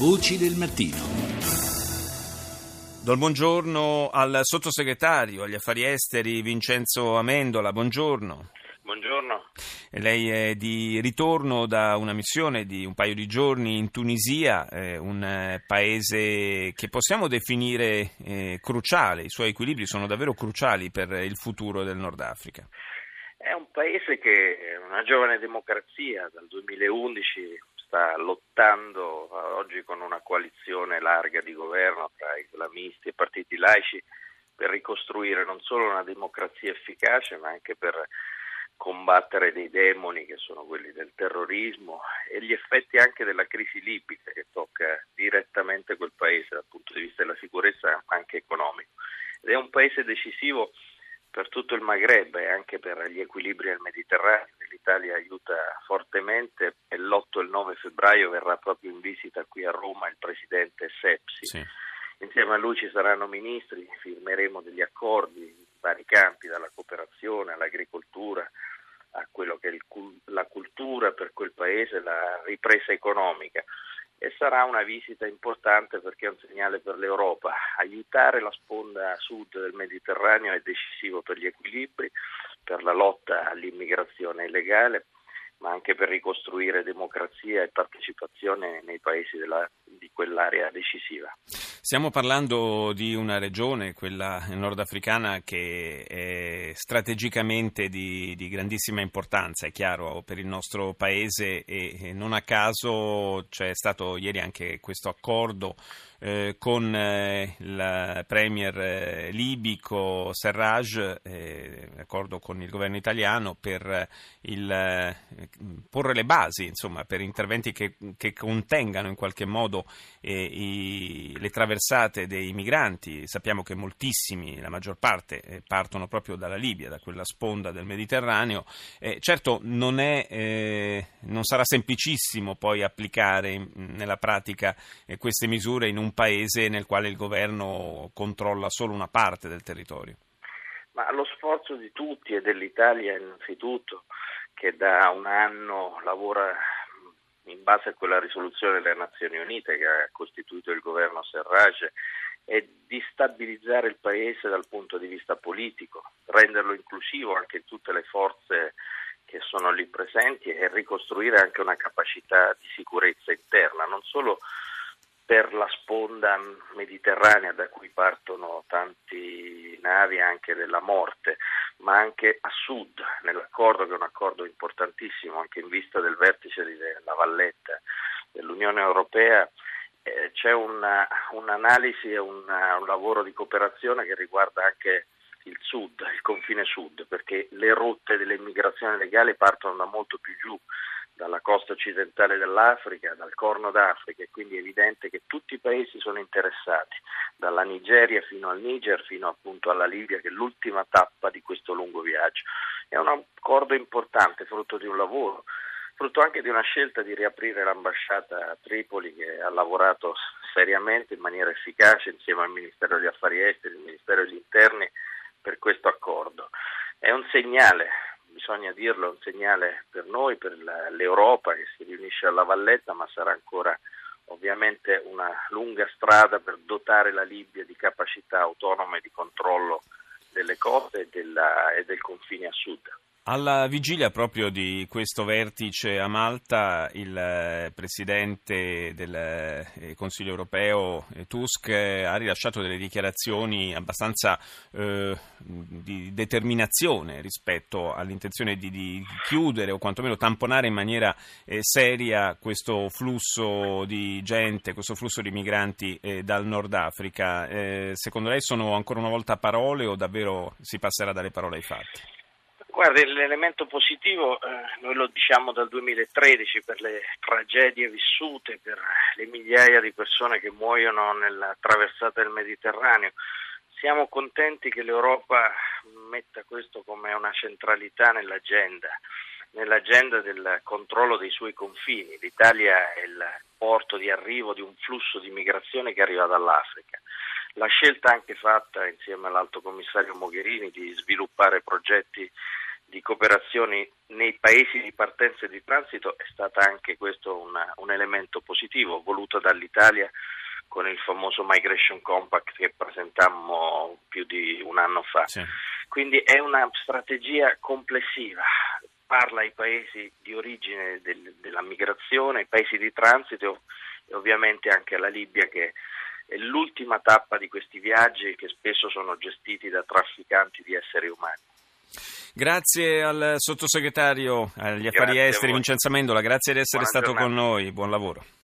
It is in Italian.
Voci del mattino. Do il buongiorno al sottosegretario agli affari esteri Vincenzo Amendola. Buongiorno. Buongiorno. Lei è di ritorno da una missione di un paio di giorni in Tunisia, eh, un eh, paese che possiamo definire eh, cruciale. I suoi equilibri sono davvero cruciali per il futuro del Nord Africa. È un paese che è una giovane democrazia, dal 2011 sta lottando oggi con una coalizione larga di governo tra islamisti e partiti laici per ricostruire non solo una democrazia efficace ma anche per combattere dei demoni che sono quelli del terrorismo e gli effetti anche della crisi libica che tocca direttamente quel paese dal punto di vista della sicurezza anche economico. Ed è un paese decisivo per tutto il Maghreb e anche per gli equilibri del Mediterraneo. L'Italia aiuta fortemente e l'8 e il 9 febbraio verrà proprio in visita qui a Roma il presidente Sepsi. Sì. Insieme a lui ci saranno ministri, firmeremo degli accordi in vari campi, dalla cooperazione all'agricoltura a quello che è il, la cultura per quel paese, la ripresa economica e sarà una visita importante perché è un segnale per l'Europa. Aiutare la sponda sud del Mediterraneo è decisivo per gli equilibri, per la lotta all'immigrazione illegale, ma anche per ricostruire democrazia e partecipazione nei paesi della, di quell'area decisiva. Stiamo parlando di una regione, quella nordafricana, che è strategicamente di, di grandissima importanza, è chiaro, per il nostro paese e non a caso c'è stato ieri anche questo accordo eh, con eh, il premier eh, libico Serraj, eh, d'accordo con il governo italiano, per il, porre le basi insomma, per interventi che, che, contengano in qualche modo i, le traversate dei migranti. Sappiamo che moltissimi, la maggior parte, partono proprio dalla Libia, da quella sponda del Mediterraneo. certo non, è, non sarà semplicissimo poi applicare in, nella pratica queste misure in un un paese nel quale il governo controlla solo una parte del territorio? Ma lo sforzo di tutti e dell'Italia innanzitutto, che da un anno lavora in base a quella risoluzione delle Nazioni Unite che ha costituito il governo Serraj, è di stabilizzare il paese dal punto di vista politico, renderlo inclusivo anche in tutte le forze che sono lì presenti e ricostruire anche una capacità di sicurezza interna, non solo per la sponda mediterranea da cui partono tanti navi anche della morte, ma anche a sud, nell'accordo che è un accordo importantissimo anche in vista del vertice della Valletta dell'Unione Europea. Eh, c'è una, un'analisi e una, un lavoro di cooperazione che riguarda anche il sud, il confine sud, perché le rotte dell'immigrazione legale partono da molto più giù, dalla costa occidentale dell'Africa, dal Corno d'Africa, e quindi è evidente che tutti i paesi sono interessati, dalla Nigeria fino al Niger, fino appunto alla Libia, che è l'ultima tappa di questo lungo viaggio. È un accordo importante, frutto di un lavoro, frutto anche di una scelta di riaprire l'ambasciata a Tripoli che ha lavorato seriamente in maniera efficace insieme al Ministero degli Affari Esteri, al Ministero degli Interni per questo accordo. È un segnale bisogna dirlo, è un segnale per noi, per l'Europa che si riunisce alla Valletta, ma sarà ancora ovviamente una lunga strada per dotare la Libia di capacità autonome di controllo delle coste e, della, e del confine a sud. Alla vigilia proprio di questo vertice a Malta, il eh, Presidente del eh, Consiglio europeo eh, Tusk ha rilasciato delle dichiarazioni abbastanza eh, di determinazione rispetto all'intenzione di, di, chiudere o quantomeno tamponare in maniera eh, seria questo flusso di gente, questo flusso di migranti eh, dal Nord Africa. secondo lei sono ancora una volta parole o davvero si passerà dalle parole ai fatti? Guardi, l'elemento positivo, eh, noi lo diciamo dal 2013 per le tragedie vissute, per le migliaia di persone che muoiono nella traversata del Mediterraneo. Siamo contenti che l'Europa metta questo come una centralità nell'agenda, nell'agenda del controllo dei suoi confini. L'Italia è il porto di arrivo di un flusso di migrazione che arriva dall'Africa. La scelta anche fatta insieme all'Alto Commissario Mogherini di sviluppare progetti di cooperazione nei paesi di partenza e di transito è stato anche questo una, un elemento positivo voluto dall'Italia con il famoso Migration Compact che presentammo più di un anno fa. Sì. Quindi è una strategia complessiva, parla ai paesi di origine del, della migrazione, ai paesi di transito e ovviamente anche alla Libia che è l'ultima tappa di questi viaggi che spesso sono gestiti da trafficanti di esseri umani. Grazie al sottosegretario agli affari esteri Vincenzo Amendola, grazie di essere Buona stato giornata. con noi, buon lavoro.